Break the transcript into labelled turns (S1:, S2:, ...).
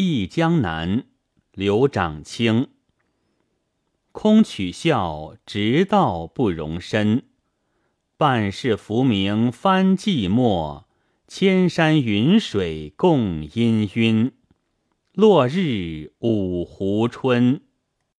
S1: 忆江南刘长卿。空取笑直道不容身。半世浮名翻寂寞。千山云水共氤氲。落日五湖春。